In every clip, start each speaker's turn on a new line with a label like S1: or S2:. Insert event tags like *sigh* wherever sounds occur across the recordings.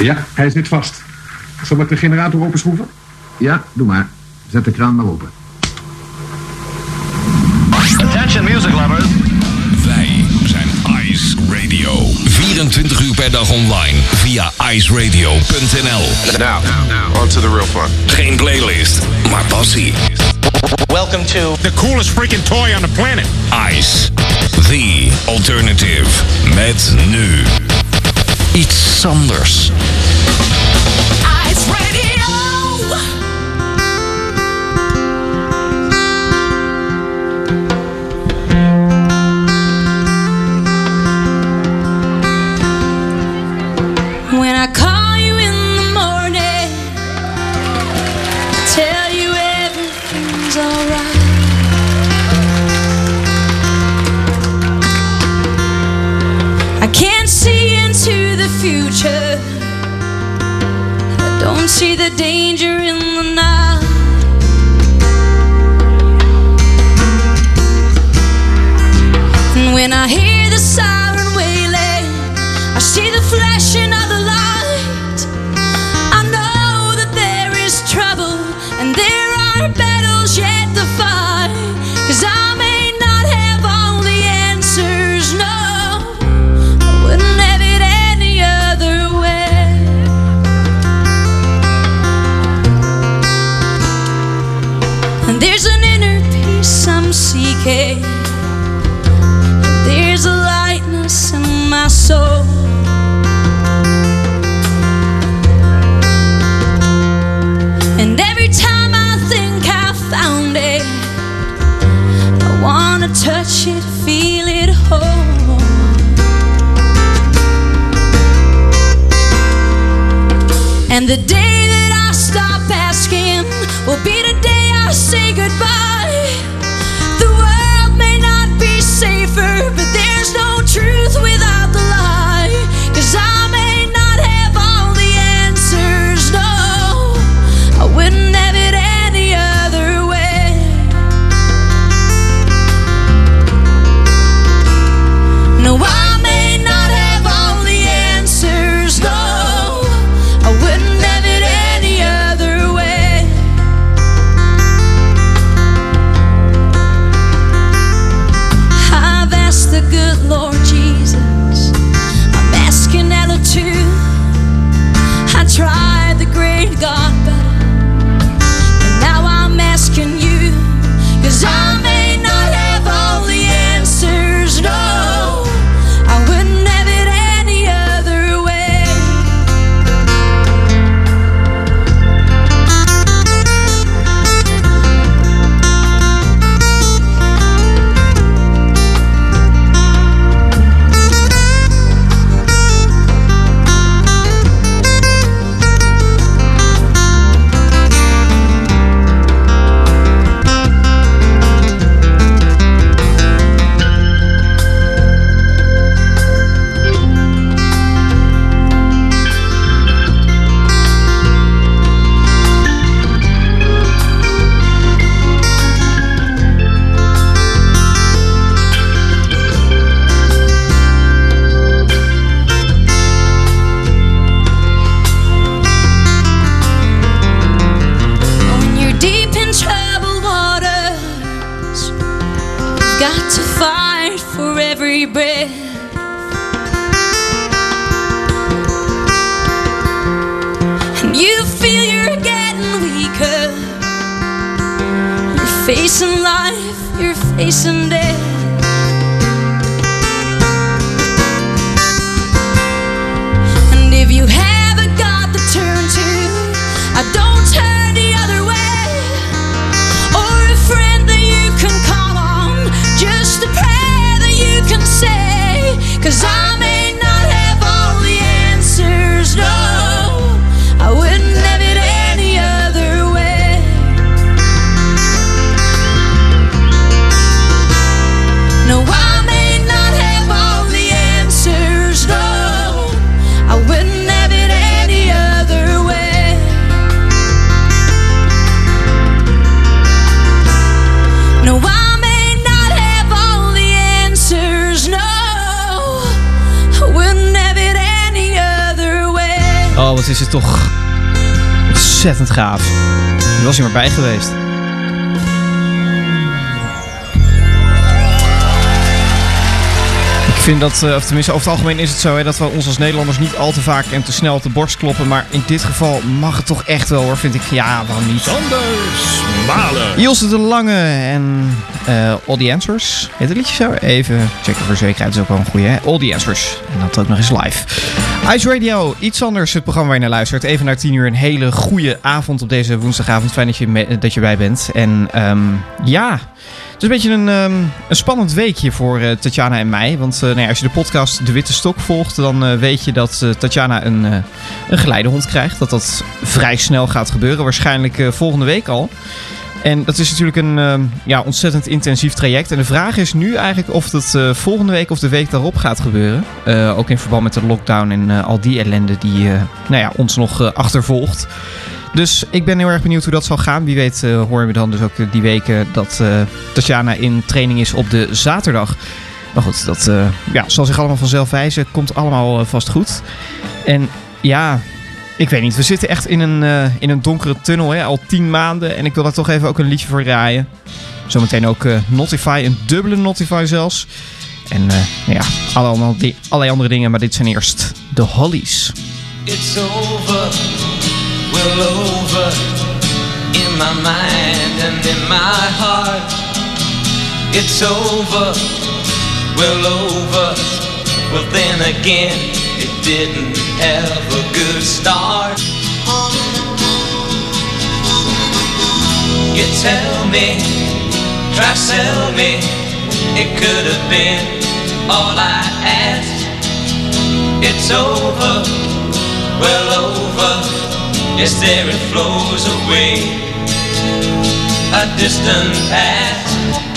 S1: Ja? Hij zit vast. Zal ik de generator openschroeven?
S2: Ja, doe maar. Zet de kraan maar open.
S3: Attention music lovers.
S4: Wij zijn Ice Radio. 24 uur per dag online via iceradio.nl.
S5: Now, on to the real fun.
S4: Geen playlist, maar passie.
S3: Welcome to
S6: the coolest freaking toy on the planet.
S4: Ice, the alternative. Met nu. iets anders.
S7: See the day the day and
S8: day toch ontzettend gaaf. Je was hier maar bij geweest. Ik vind dat, eh, of tenminste over het algemeen is het zo hè, dat we ons als Nederlanders niet al te vaak en te snel op de borst kloppen. Maar in dit geval mag het toch echt wel hoor, vind ik. Ja, waarom niet?
S6: Anders Malen.
S8: Ilse de Lange en eh All the Answers. Heet het liedje zo? Even checken voor zekerheid. is ook wel een goeie, hè? All the Answers. En dat ook nog eens live. Ice Radio, iets anders. Het programma waar je naar luistert. Even naar 10 uur. Een hele goede avond op deze woensdagavond. Fijn dat je, me- dat je bij bent. En ehm, ja, het is een beetje een, ehm, een spannend weekje voor eh, Tatjana en mij. Want eh, nou ja, als je de podcast De Witte Stok volgt, dan eh, weet je dat Tatjana een, een geleidehond krijgt. Dat dat vrij snel gaat gebeuren. Waarschijnlijk volgende week al. En dat is natuurlijk een ehm, ja, ontzettend intensief traject. En de vraag is nu eigenlijk of dat eh, volgende week of de week daarop gaat gebeuren. Eh, ook in verband met de lockdown en eh, al die ellende die nou ja, ons nog achtervolgt. Dus ik ben heel erg benieuwd hoe dat zal gaan. Wie weet horen we dan dus ook die weken dat Tatjana in training is op de zaterdag. Maar goed, dat ja, zal zich allemaal vanzelf wijzen. Komt allemaal vast goed. En ja, ik weet niet. We zitten echt in een, eh, in een donkere tunnel, hè, al tien maanden. En ik wil daar toch even ook een liedje voor draaien. Zometeen ook eh, Notify, een dubbele Notify zelfs. En eh, ja, allemaal die, allerlei andere dingen. Maar dit zijn eerst de Hollies.
S9: It's over, well over in my mind and in my heart. It's over, well over. Well, then again, didn't have a good start. You tell me, try sell me, it could have been all I asked. It's over well over. Yes, there it flows away, a distant past.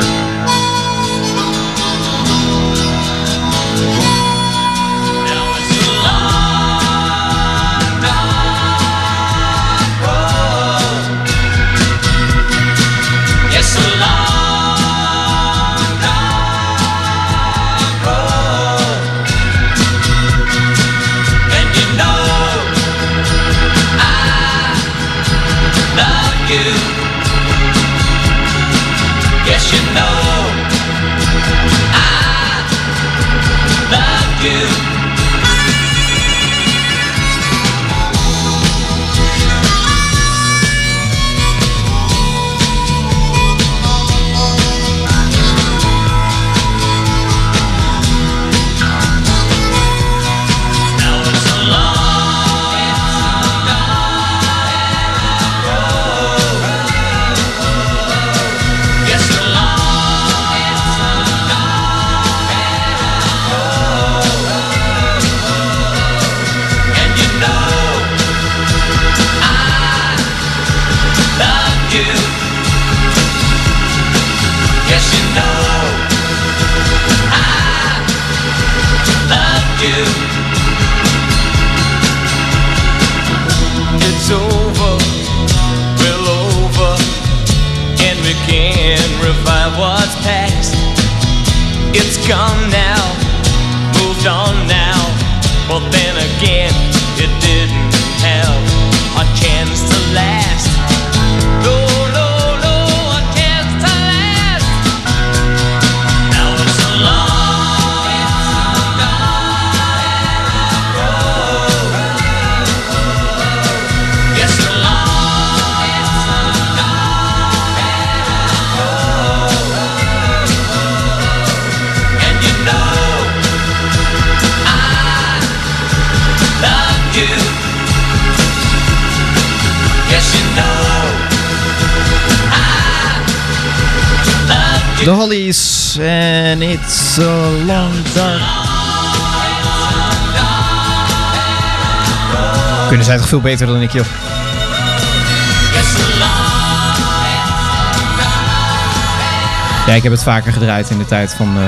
S8: De Hollies en It's a Long Dark. Kunnen zij toch veel beter dan ik, joh. Ja, ik heb het vaker gedraaid in de tijd van eh,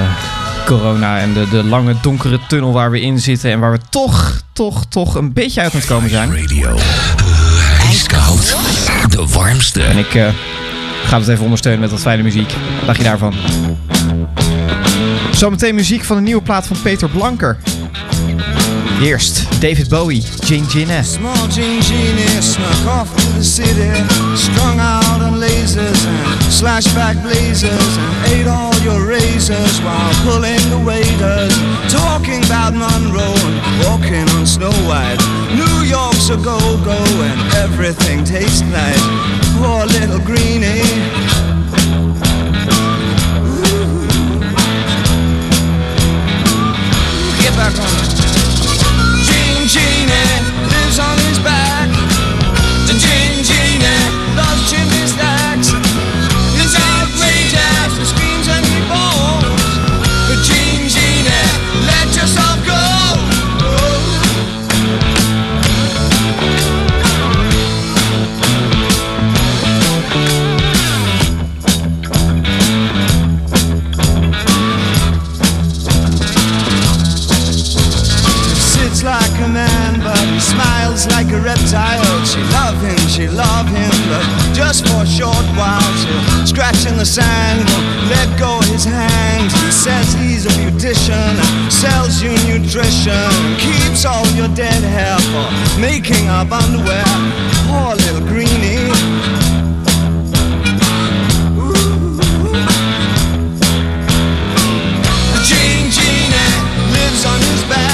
S8: corona en de, de lange donkere tunnel waar we in zitten. En waar we toch, toch, toch een beetje uit aan het komen zijn.
S4: Radio. IJskoud. De warmste.
S8: En ik eh, ga het even ondersteunen met wat fijne muziek. Wat dacht je daarvan? Zometeen muziek van de nieuwe plaat van Peter Blanker. Eerst David Bowie, Gin Ginne.
S10: Small Jean Genie snuck off to the city, strung out on lasers and slashback blazers, and ate all your razors while pulling the waiters, talking about Monroe and walking on Snow White. New York's a go-go and everything tastes nice. Poor little greenie. Ooh. Get back on it. Gene Genie lives on his back. Like a reptile. She love him, she love him, but just for a short while. She'll scratch in the sand, let go his hand. He says he's a beautician, sells you nutrition, keeps all your dead hair for making up underwear. Poor little greenie. The Gene Genie eh, lives on his back.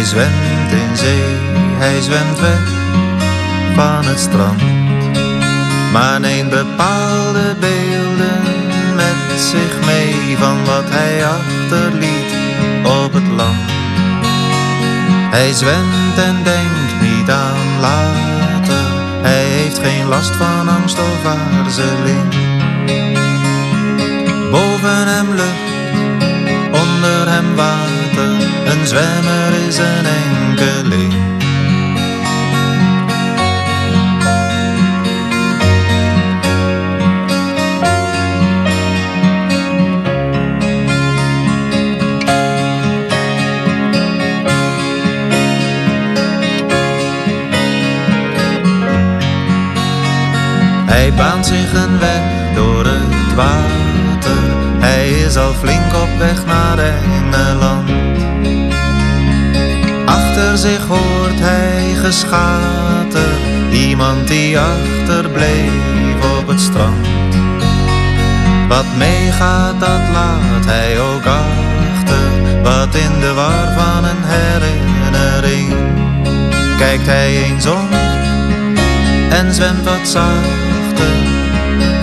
S11: Hij zwemt in zee, hij zwemt weg van het strand. Maar neemt bepaalde beelden met zich mee van wat hij achterliet op het land. Hij zwemt en denkt niet aan later. Hij heeft geen last van angst of aarzeling. Boven hem lucht, onder hem water. Een zwemmer is een enkeling. Hij baant zich een weg door het water. Hij is al flink op weg naar Engeland. Achter zich hoort hij geschater. Iemand die achterbleef op het strand. Wat meegaat, dat laat hij ook achter. Wat in de war van een herinnering. Kijkt hij eens om en zwemt wat zachter.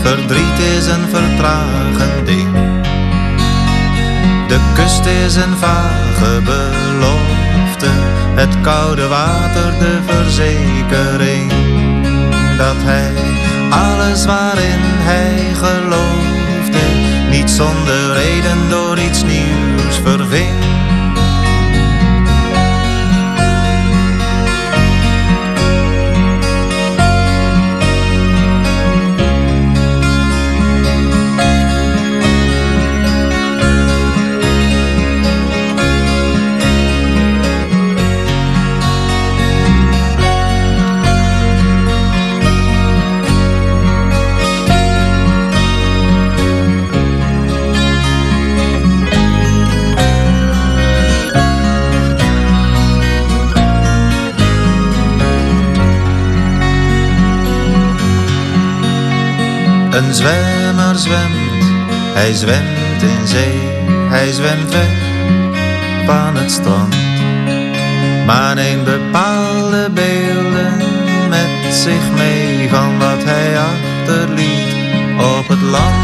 S11: Verdriet is een vertragend ding. De kust is een vage belofte. Het koude water de verzekering. Dat hij alles waarin hij geloofde. Niet zonder reden door iets nieuws verving. Een zwemmer zwemt, hij zwemt in zee, hij zwemt weg van het strand. Maar neemt bepaalde beelden met zich mee van wat hij achterliet op het land.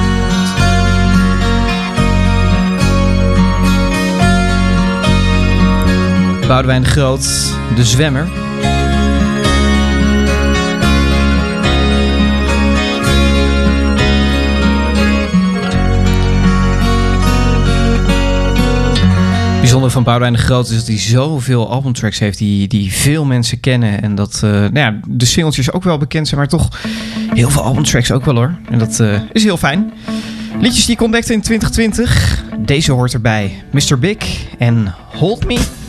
S8: Boudewijn de Groot, de zwemmer. Bijzonder van Boudewijn de Groot is dat hij zoveel albumtracks heeft die, die veel mensen kennen. En dat uh, nou ja, de singeltjes ook wel bekend zijn, maar toch heel veel albumtracks ook wel hoor. En dat uh, is heel fijn. Liedjes die ik in 2020. Deze hoort erbij. Mr. Big en Hold Me.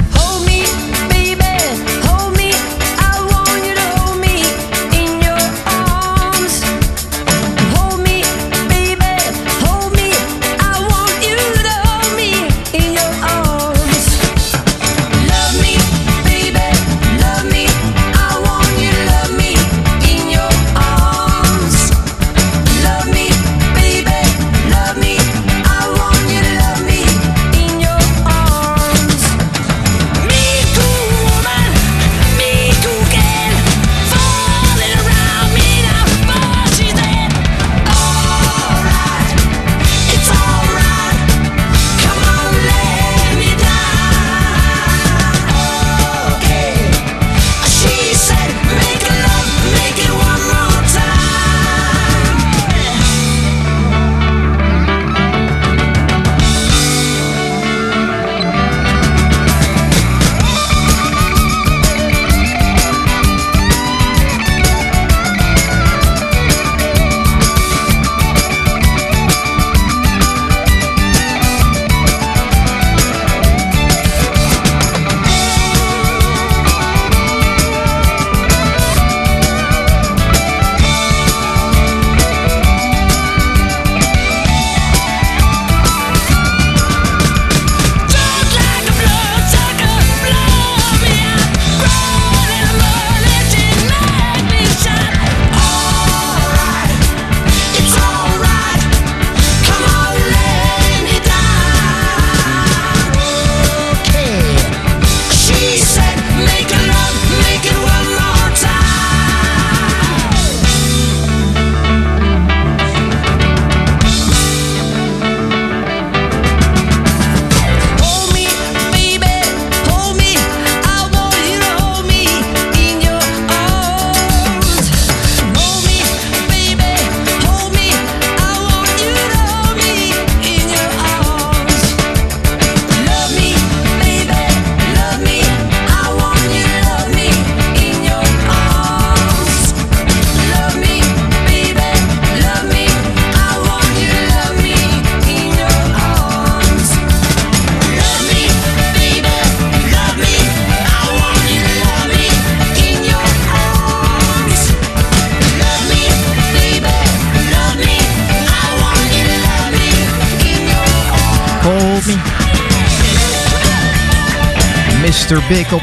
S8: Mr. Big Op.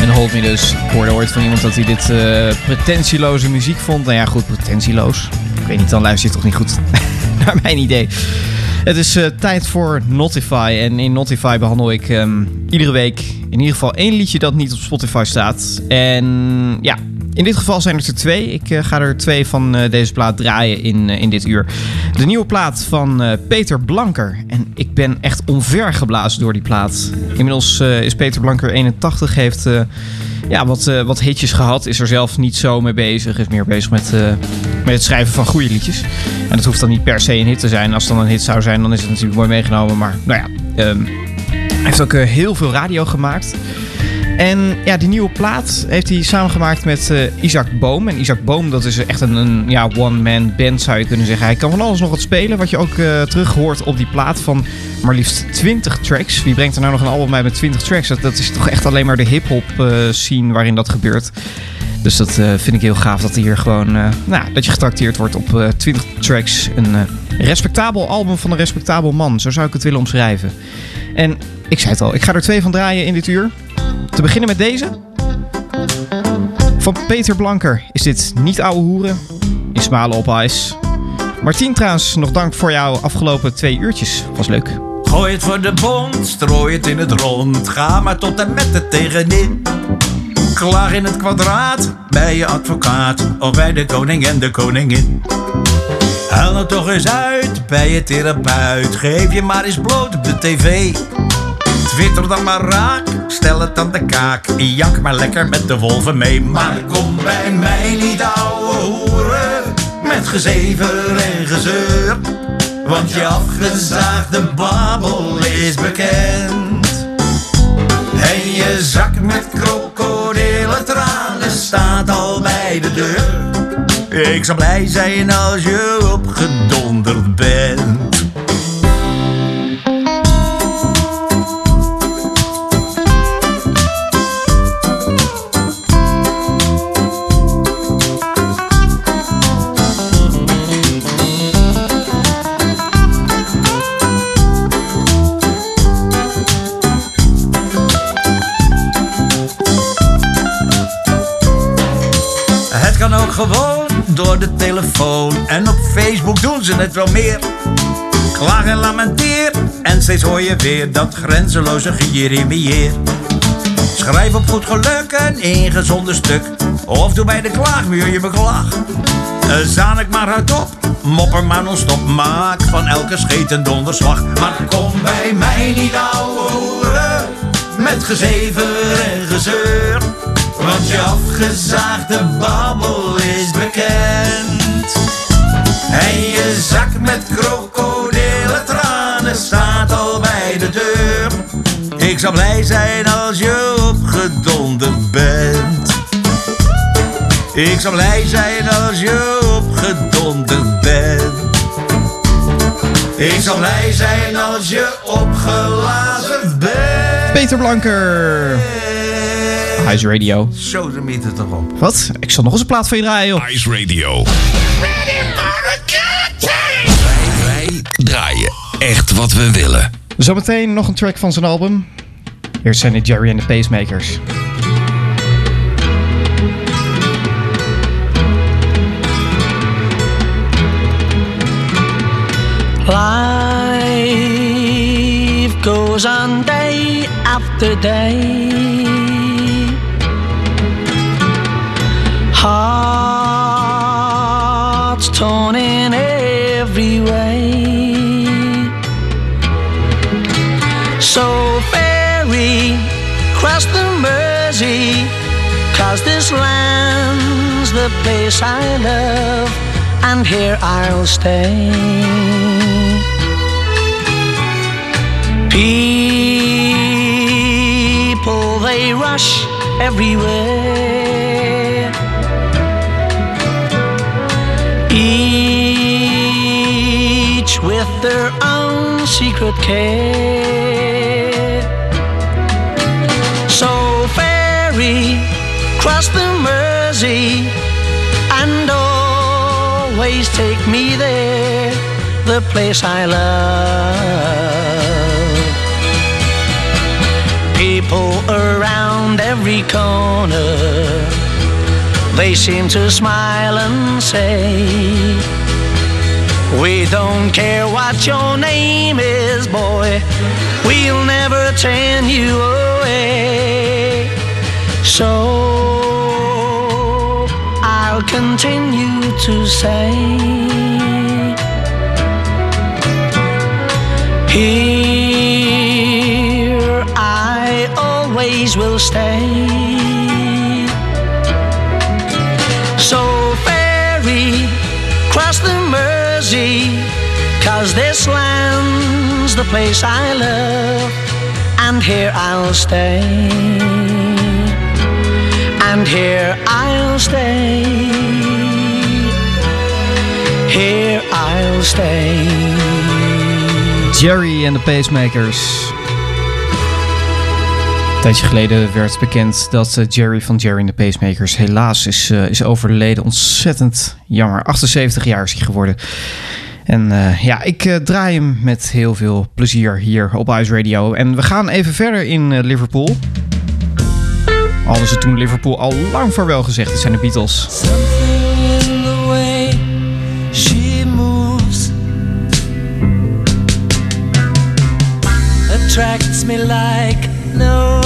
S8: En Hold Me dus. Ik hoorde ooit van iemand dat hij dit eh, pretentieloze muziek vond. Nou ja, goed, pretentieloos. Ik weet niet, dan luister je toch niet goed *laughs* naar mijn idee. Het is eh, tijd voor Notify. En in Notify behandel ik ehm, iedere week in ieder geval één liedje dat niet op Spotify staat. En ja, in dit geval zijn er twee. Ik eh, ga er twee van eh, deze plaat draaien in, eh, in dit uur. De nieuwe plaat van Peter Blanker. En ik ben echt omvergeblazen door die plaat. Inmiddels is Peter Blanker 81, heeft ja, wat, wat hitjes gehad. Is er zelf niet zo mee bezig. Is meer bezig met, met het schrijven van goede liedjes. En dat hoeft dan niet per se een hit te zijn. Als het dan een hit zou zijn, dan is het natuurlijk mooi meegenomen. Maar nou ja, ehm, hij heeft ook heel veel radio gemaakt. En ja, die nieuwe plaat heeft hij samengemaakt met eh, Isaac Boom. En Isaac Boom, dat is echt een, een ja, one-man band zou je kunnen zeggen. Hij kan van alles nog wat spelen, wat je ook eh, terug hoort op die plaat van maar liefst 20 tracks. Wie brengt er nou nog een album bij met 20 tracks? Dat, is toch echt alleen maar de hip-hop eh, scene waarin dat gebeurt. Dus dat vind ik heel gaaf dat hier gewoon, nou, dat je getrakteerd wordt op eh 20 tracks. Een respectabel album van een respectabel man, zo zou ik het willen omschrijven. En ik zei het al, ik ga er twee van draaien in dit uur. Te beginnen met deze. Van Peter Blanker is dit niet ouwe hoeren in Smalen op ijs. Martien trouwens, nog dank voor jouw afgelopen twee uurtjes. Was leuk.
S12: Gooi het voor de bond, strooi het in het rond. Ga maar tot en met het tegenin. Klaar in het kwadraat, bij je advocaat. Of bij de koning en de koningin. Huil nou toch eens uit, bij je therapeut. Geef je maar eens bloot op de tv. Twitter dan maar raak, stel het aan de kaak. Jank maar lekker met de wolven mee. Maar kom bij mij niet ouwe hoeren. Met gezever en gezeur. Want je afgezaagde babbel is bekend. En je zak met krokodillen tranen staat al bij de deur. Ik zou blij zijn als je opgedonderd bent. Gewoon door de telefoon. En op Facebook doen ze het wel meer. Klaag en lamenteer. En steeds hoor je weer dat grenzeloze gejeremieer. Schrijf op goed geluk een ingezonde stuk. Of doe bij de klaagmuur je beklag. Eh, Zaan ik maar hardop. Mopper maar non-stop. Maak van elke scheet een donderslag. Maar kom bij mij niet ouwe hoeren. Met gezever en gezeur. Want je afgezaagde babbel is bekend. En je zak met krokodillen tranen staat al bij de deur. Ik zou blij zijn als je opgedonderd bent. Ik zou blij zijn als je opgedonderd bent. Ik zou blij zijn als je opgelazerd bent.
S8: Peter Blanker. Ice Radio.
S12: Zo de meter toch op.
S8: Wat? Ik zal nog eens een plaat van je draaien, joh.
S4: Ice Radio. Wij, wij draaien echt wat we willen.
S8: Zometeen nog een track van zijn album. Eerst zijn het Jerry en de Pacemakers.
S13: Life goes on day after day. Hearts torn in every way. So ferry cross the Mersey, cause this land's the place I love, and here I'll stay. People, they rush everywhere. With their own secret care. So ferry, cross the Mersey, and always take me there, the place I love. People around every corner, they seem to smile and say, We don't care what your name is, boy, we'll never turn you away. So I'll continue to say, Here I always will stay. Cause this land's the place I love, and here I'll stay. And here I'll stay. Here I'll stay.
S8: Jerry en de Pacemakers. Een tijdje geleden werd bekend dat eh, Jerry van Jerry en de Pacemakers helaas is, eh, is overleden. Ontzettend jammer. 78 jaar is hij geworden. En eh, ja, ik eh, draai hem met heel veel plezier hier op Ice Radio. En we gaan even verder in eh, Liverpool. Is het toen Liverpool al lang vaarwel gezegd. Het zijn de Beatles.
S9: attracts me like no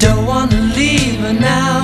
S9: don't want to leave her now.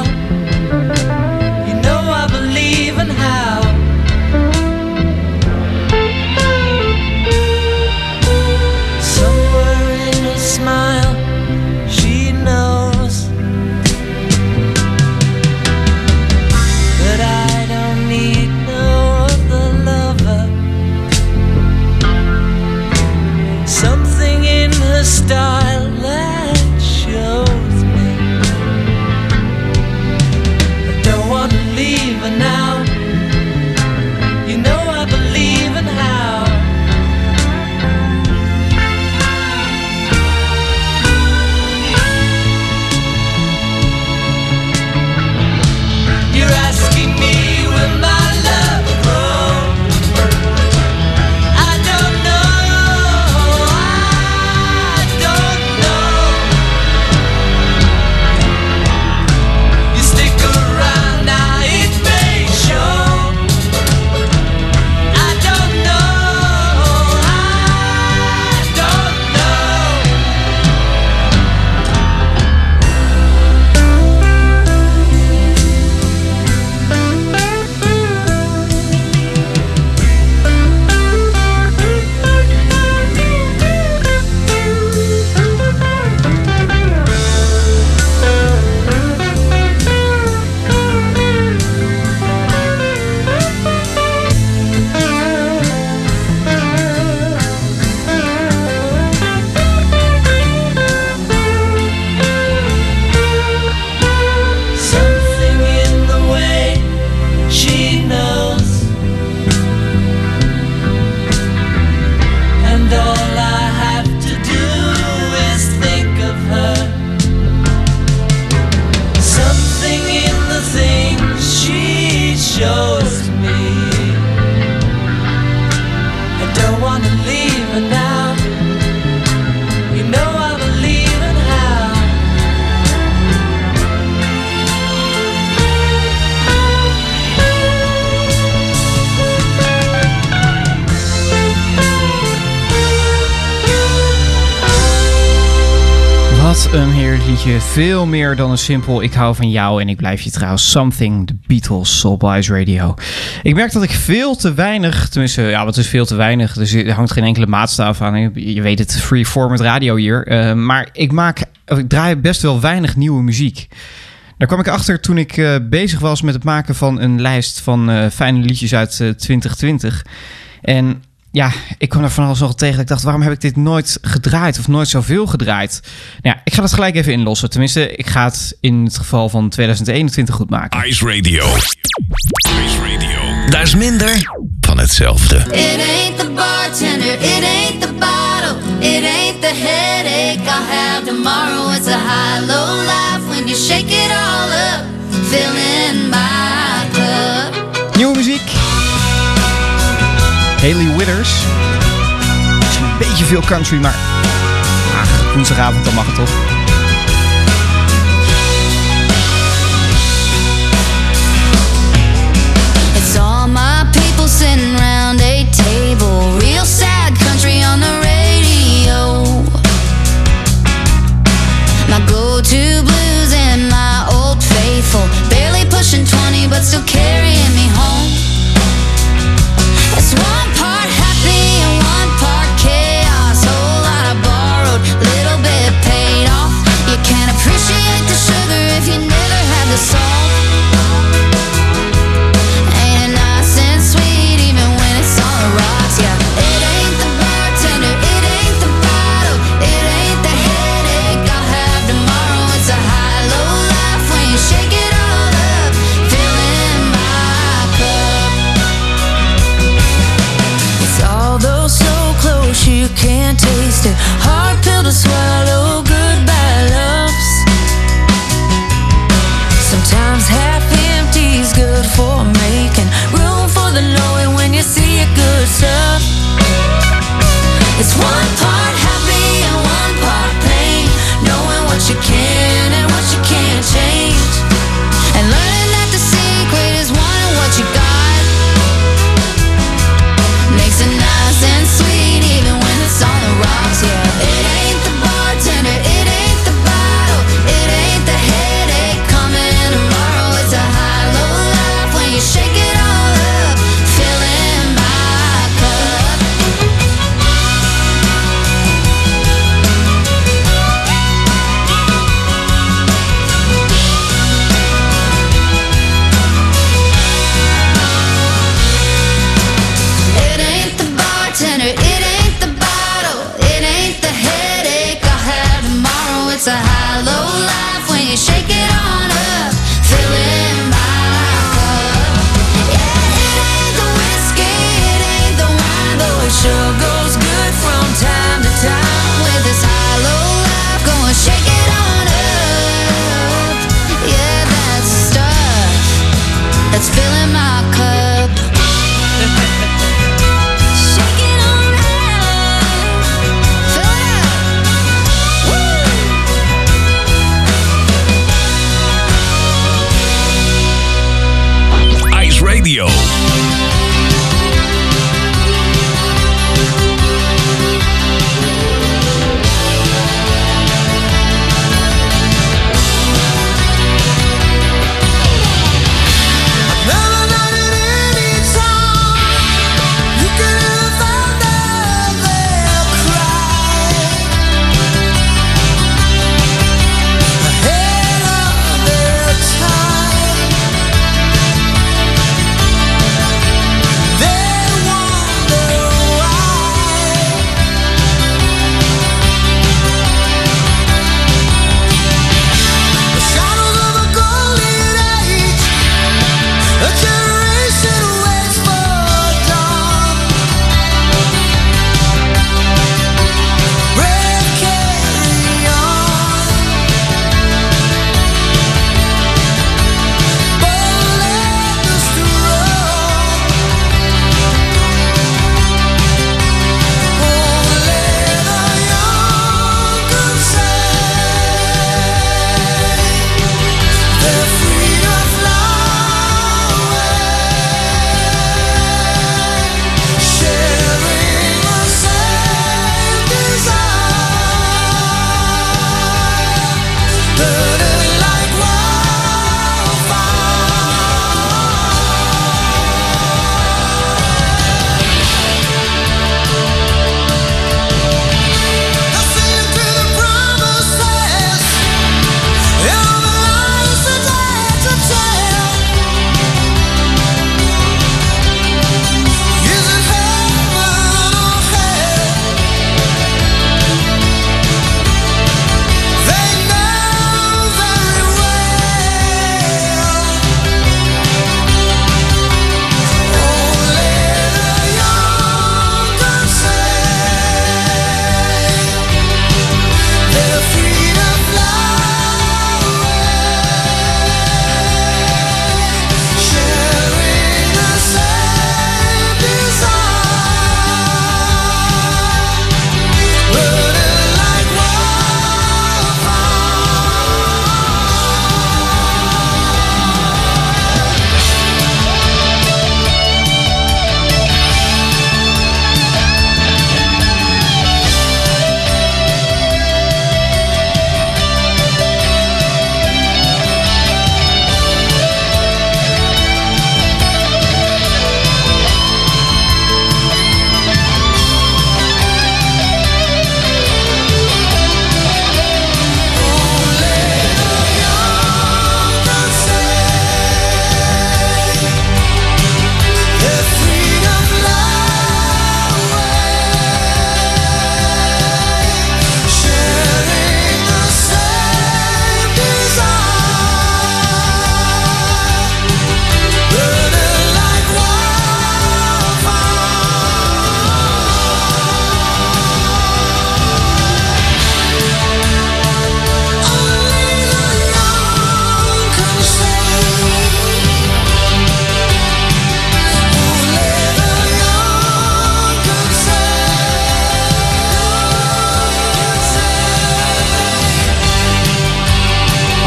S9: Shows
S8: een heerlijk liedje. Veel meer dan een simpel ik hou van jou en ik blijf je trouw. Something, The Beatles Ice Radio. Ik merk dat ik veel te weinig, tenminste, ja, wat is veel te weinig? Dus er hangt geen enkele maatstaf aan. Je weet het, free format radio hier. Eh, maar ik maak, ik draai best wel weinig nieuwe muziek. Daar kwam ik achter toen ik eh, bezig was met het maken van een lijst van eh, fijne liedjes uit eh, 2020. En ja, ik kwam er van alles nog tegen. dat Ik dacht, waarom heb ik dit nooit gedraaid of nooit zoveel gedraaid? Nou ja, ik ga dat gelijk even inlossen. Tenminste, ik ga het in het geval van 2021 goed maken.
S4: Ice Radio. Ice Radio. Daar is minder van hetzelfde.
S7: It ain't the bartender, it ain't the bottle, it ain't the headache I'll have tomorrow. It's a high low life when you shake it all up, feeling
S8: Haley Withers. Misschien een beetje veel country, maar ach, woensdagavond dan mag het toch.
S14: It's all my people sitting round a table. Real sad country on the radio. My go-to blues and my old faithful. Barely pushing 20, but still carrying me home.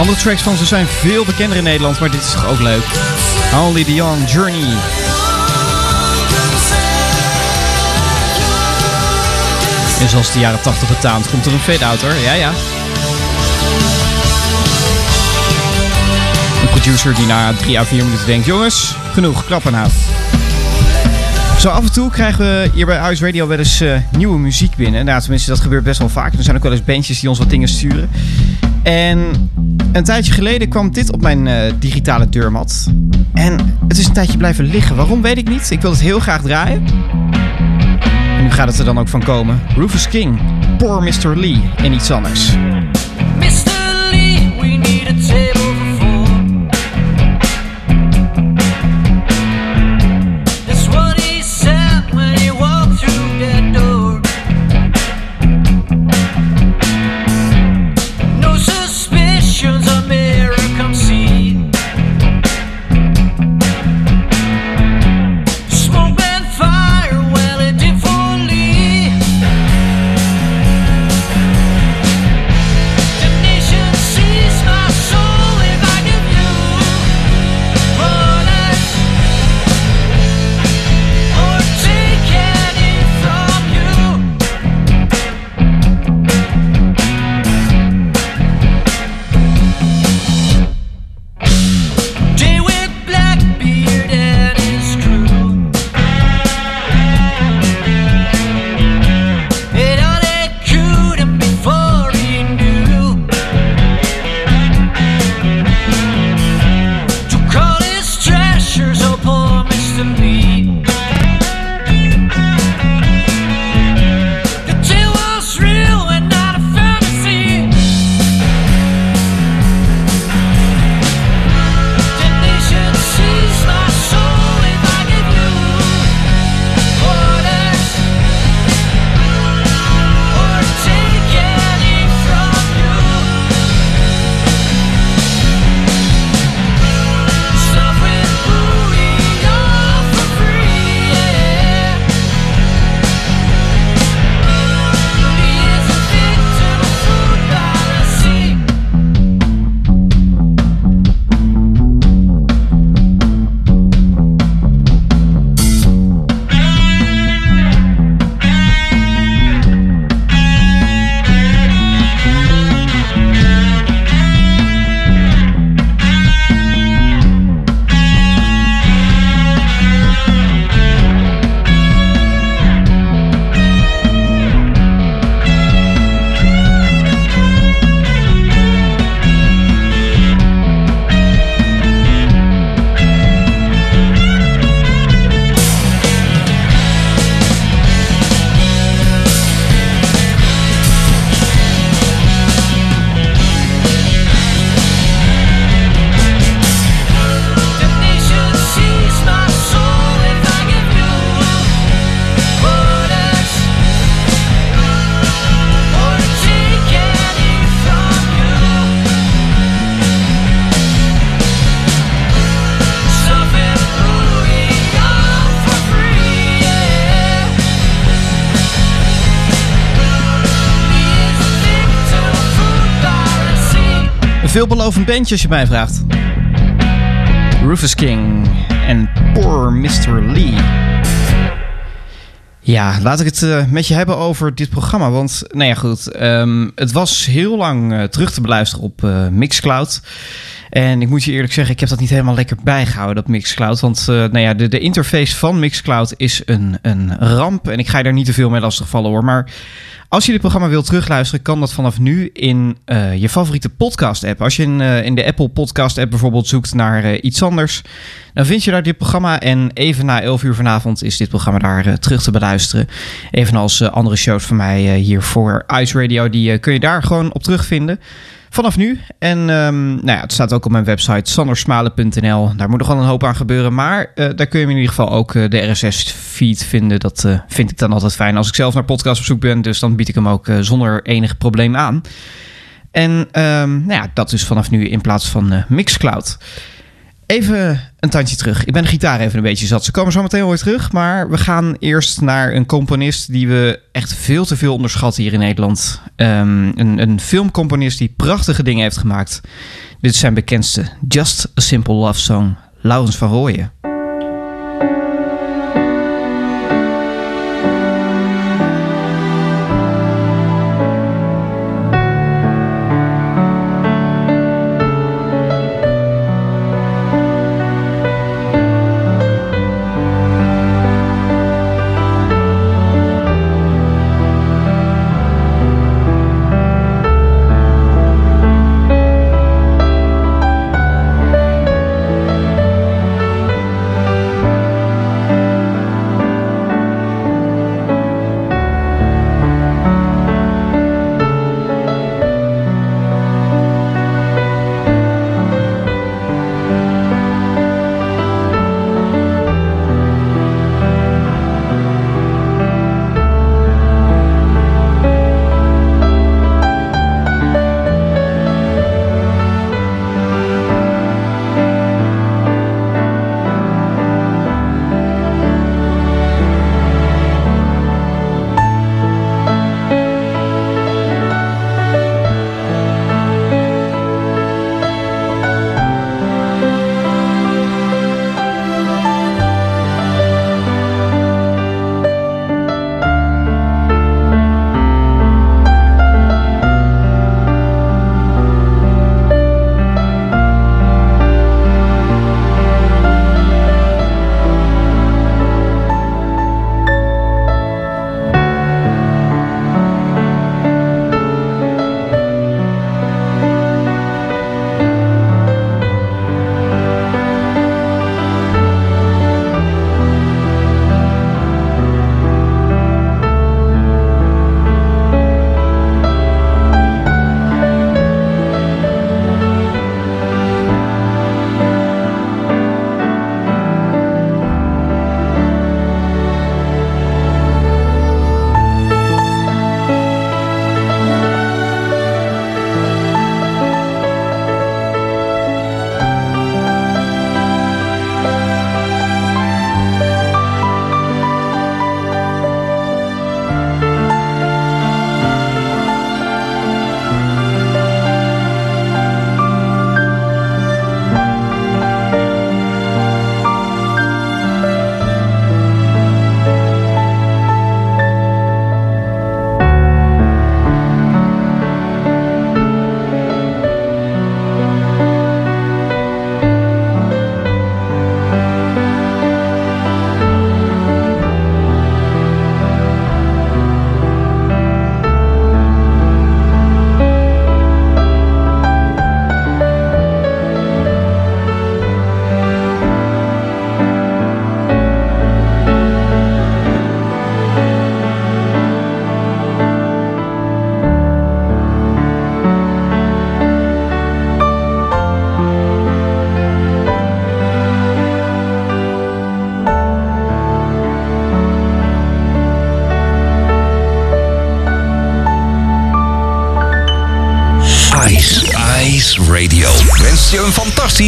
S8: Andere tracks van ze zijn veel bekender in Nederland, maar dit is toch ook leuk. Only the Young Journey. En zoals de jaren 80 betaamt, komt er een fade-out hoor. Ja, ja. Een producer die na 3 à 4 minuten denkt: jongens, genoeg, klappen nou. Zo af en toe krijgen we hier bij Ice Radio wel eens eh, nieuwe muziek binnen. Nou, tenminste, dat gebeurt best wel vaak. Er zijn ook wel eens bandjes die ons wat dingen sturen. En een tijdje geleden kwam dit op mijn eh, digitale deurmat. En het is een tijdje blijven liggen. Waarom weet ik niet. Ik wil het heel graag draaien. En nu gaat het er dan ook van komen. Rufus King, Poor Mr. Lee en iets anders. Veelbelovend bandje als je mij vraagt. Rufus King en Poor Mr. Lee. Ja, laat ik het eh, met je hebben over dit programma. Want, nou ja, goed. ehm, het was heel lang eh, terug te beluisteren op eh, Mixcloud. En ik moet je eerlijk zeggen, ik heb dat niet helemaal lekker bijgehouden, dat Mixcloud. Want nou ja, de, de interface van Mixcloud is een, een ramp. En ik ga je daar niet te veel mee lastigvallen hoor. Maar als je dit programma wilt terugluisteren, kan dat vanaf nu in je favoriete podcast-app. Als je in, in de Apple Podcast-app bijvoorbeeld zoekt naar iets anders, dan vind je daar dit programma. En even na 11 uur vanavond is dit programma daar eh, terug te beluisteren. Evenals eh, andere shows van mij eh, hier voor Ice Radio, die kun je daar gewoon op terugvinden. Vanaf nu. En ehm, nou ja, het staat ook op mijn website sandersmalen.nl. Daar moet nog wel een hoop aan gebeuren. Maar daar kun je in ieder geval ook de RSS-feed vinden. Dat vind ik dan altijd fijn als ik zelf naar podcast op zoek ben. Dus dan bied ik hem ook zonder enig probleem aan. En ehm, nou ja, dat dus vanaf nu in plaats van Mixcloud. Even een tandje terug. Ik ben de gitaar even een beetje zat. Ze komen zo meteen weer terug. Maar we gaan eerst naar een componist die we echt veel te veel onderschatten hier in Nederland. Ehm, een, een, filmcomponist die prachtige dingen heeft gemaakt. Dit is zijn bekendste. Just a Simple Love Song. Laurens van Rooyen.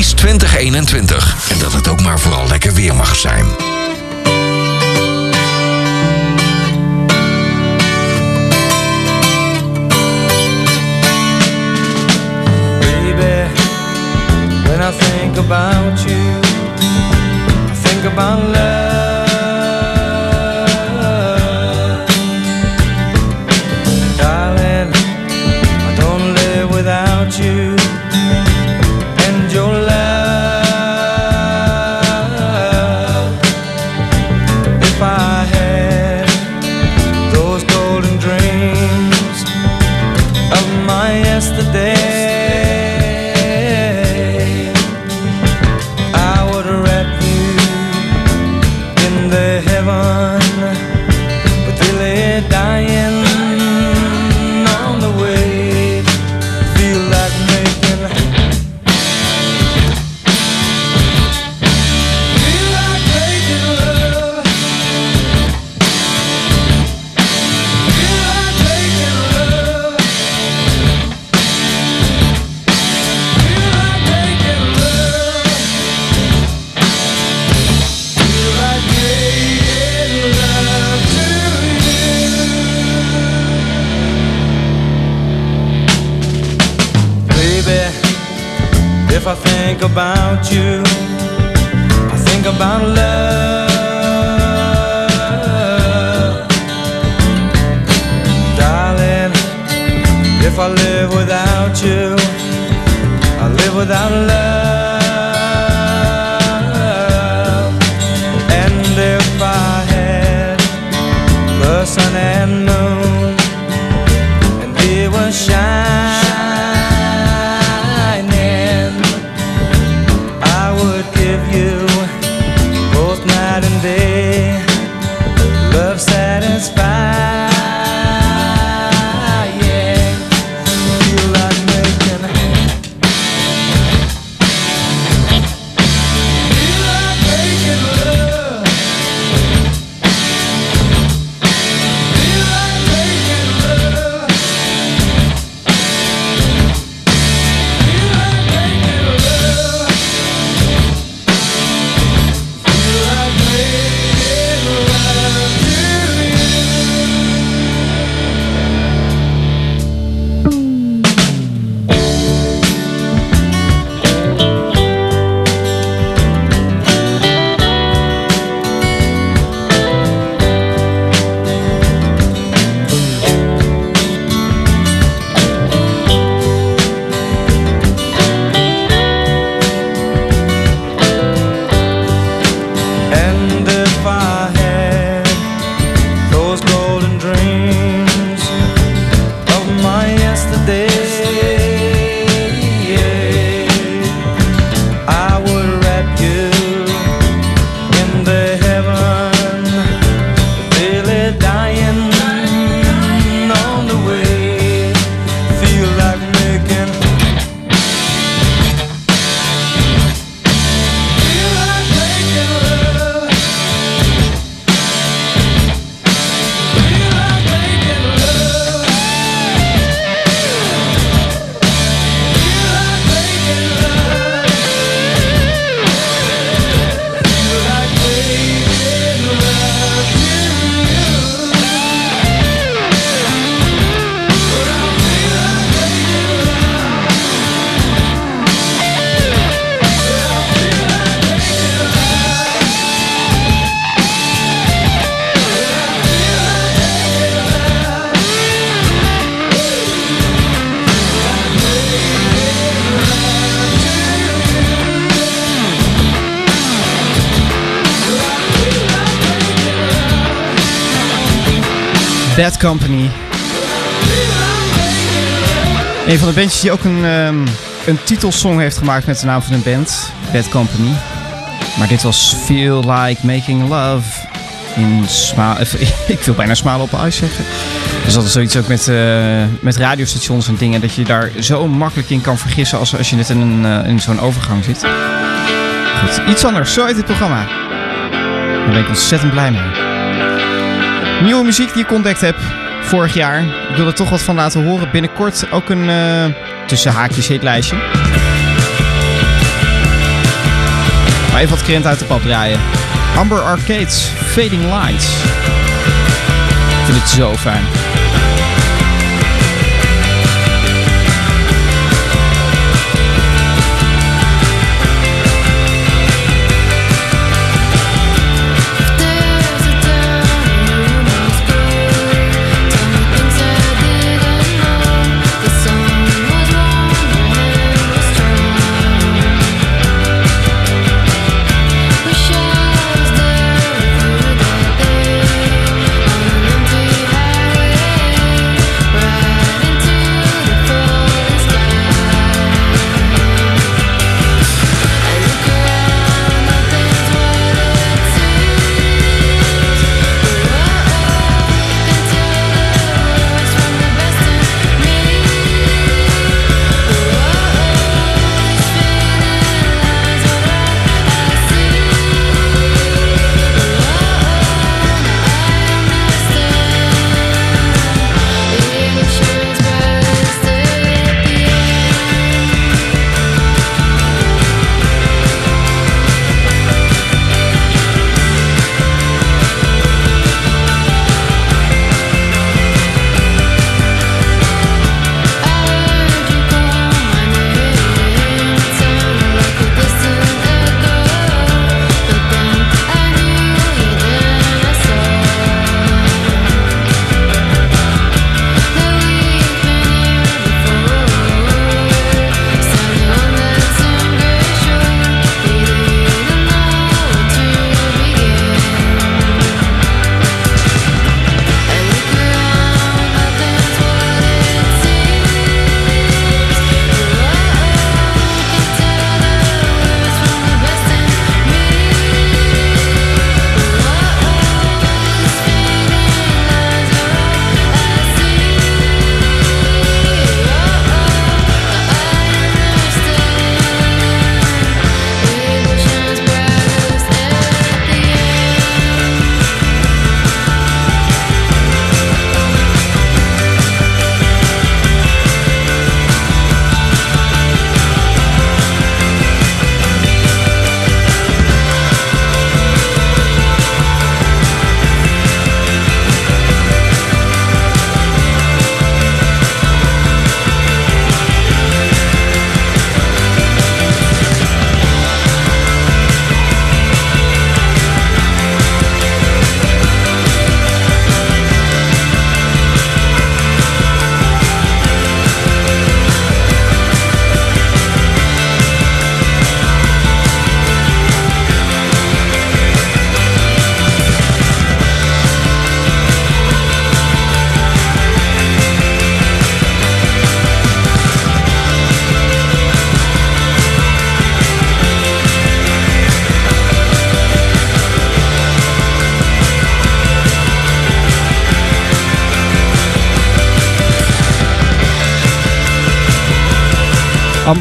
S15: 2021. En dat het ook maar vooral lekker weer mag zijn.
S8: Bad Company. Een van de bandjes die ook een, ehm, een titelsong heeft gemaakt met de naam van een band. Bad Company. Maar dit was Feel Like Making Love. In *laughs* ik wil bijna smalen op ijs zeggen. Dat is zoiets ook met, eh, met radiostations en dingen. Dat je daar zo makkelijk in kan vergissen als, als je net in, eh, in zo'n overgang zit. Goed, iets anders. Zo heet het programma. Daar ben ik ontzettend blij mee. Nieuwe muziek die ik ontdekt heb vorig jaar. Ik wil er toch wat van laten horen. Binnenkort ook een eh, tussen haakjes hitlijstje. Maar even wat krent uit de pap draaien. Amber Arcades, Fading Lights. Ik vind het zo fijn.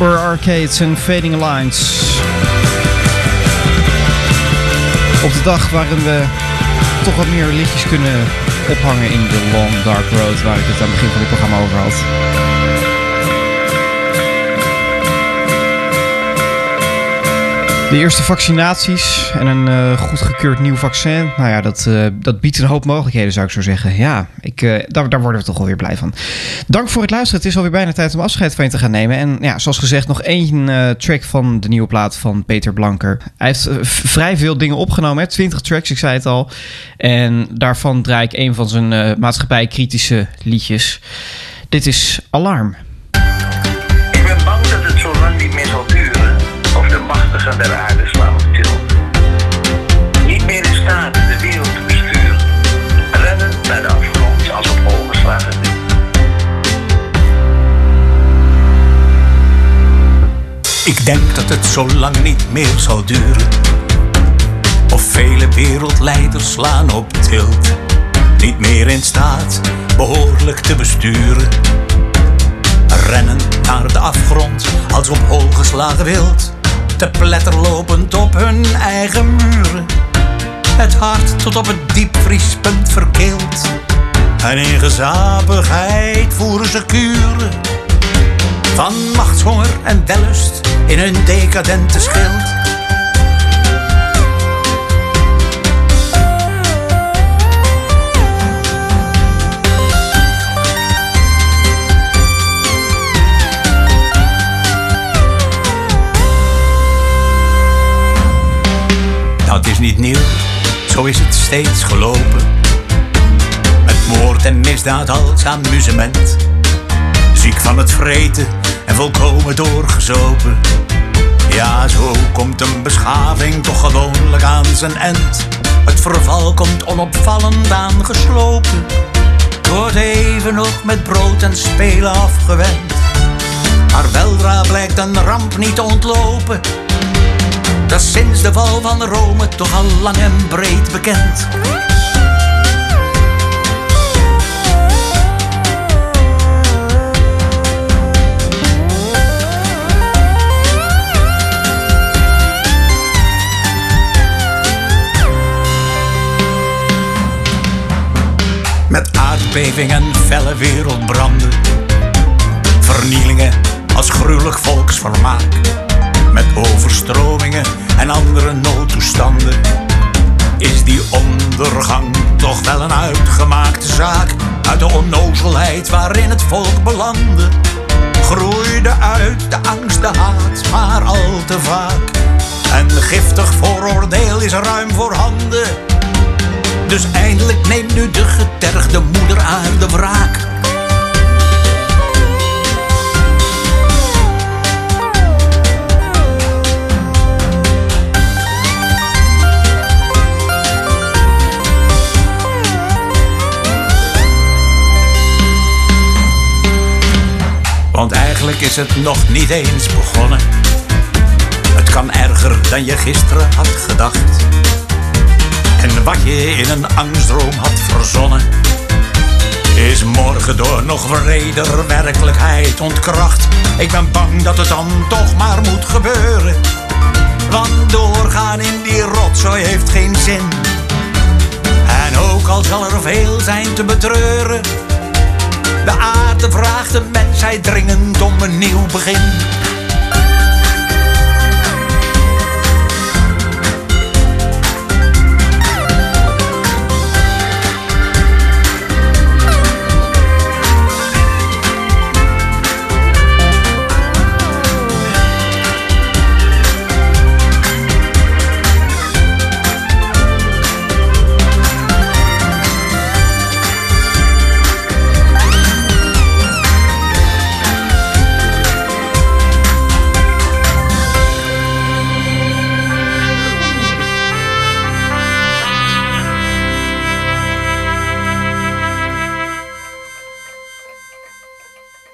S8: Amber Arcades en Fading Lines. Op de dag waarin we toch wat meer liedjes kunnen ophangen in de Long Dark Road, waar ik het aan het begin van dit programma over had. De eerste vaccinaties en een uh, goedgekeurd nieuw vaccin. Nou ja, dat, uh, dat biedt een hoop mogelijkheden, zou ik zo zeggen. Ja, ik, uh, daar, daar worden we toch wel weer blij van. Dank voor het luisteren. Het is alweer bijna tijd om afscheid van je te gaan nemen. En ja, zoals gezegd, nog één track van de nieuwe plaat van Peter Blanker. Hij heeft vrij veel dingen opgenomen, hè? 20 tracks, ik zei het al. En daarvan draai ik een van zijn maatschappijkritische liedjes. Dit is Alarm.
S16: De machtigen der aarde slaan op. Niet meer in staat de wereld te besturen. Rennen naar de afgrond als op hol geslagen.
S12: Ik denk dat het zo lang niet meer zal duren. Of vele wereldleiders slaan op tilt. Niet meer in staat behoorlijk te besturen. Rennen naar de afgrond als op hol geslagen wild. Te pletter lopend op hun eigen muren. Het hart tot op het diepvriespunt verkeeld. En in gezapigheid voeren ze kuren. Van machtshonger en wellust in hun decadente schild. Niet nieuw, zo is het steeds gelopen. Met moord en misdaad als amusement. Ziek van het vreten en volkomen doorgezopen. Ja, zo komt een beschaving toch gewoonlijk aan zijn end. Het verval komt onopvallend aangeslopen. Wordt even nog met brood en spelen afgewend. Maar weldra blijkt een ramp niet te ontlopen. Dat is sinds de val van Rome toch al lang en breed bekend. Met aardbeving en felle wereldbranden. Vernielingen als gruwelijk volksvermaak. Overstromingen en andere noodtoestanden. Is die ondergang toch wel een uitgemaakte zaak? Uit de onnozelheid waarin het volk belandde. Groeide uit de angst, de haat, maar al te vaak. En giftig vooroordeel is ruim voorhanden. Dus eindelijk neemt nu de getergde moeder aarde wraak. Want eigenlijk is het nog niet eens begonnen. Het kan erger dan je gisteren had gedacht. En wat je in een angstdroom had verzonnen, is morgen door nog wreder werkelijkheid ontkracht. Ik ben bang dat het dan toch maar moet gebeuren. Want doorgaan in die rotzooi heeft geen zin. En ook al zal er veel zijn te betreuren. De aarde vraagt de mensheid dringend om een nieuw begin.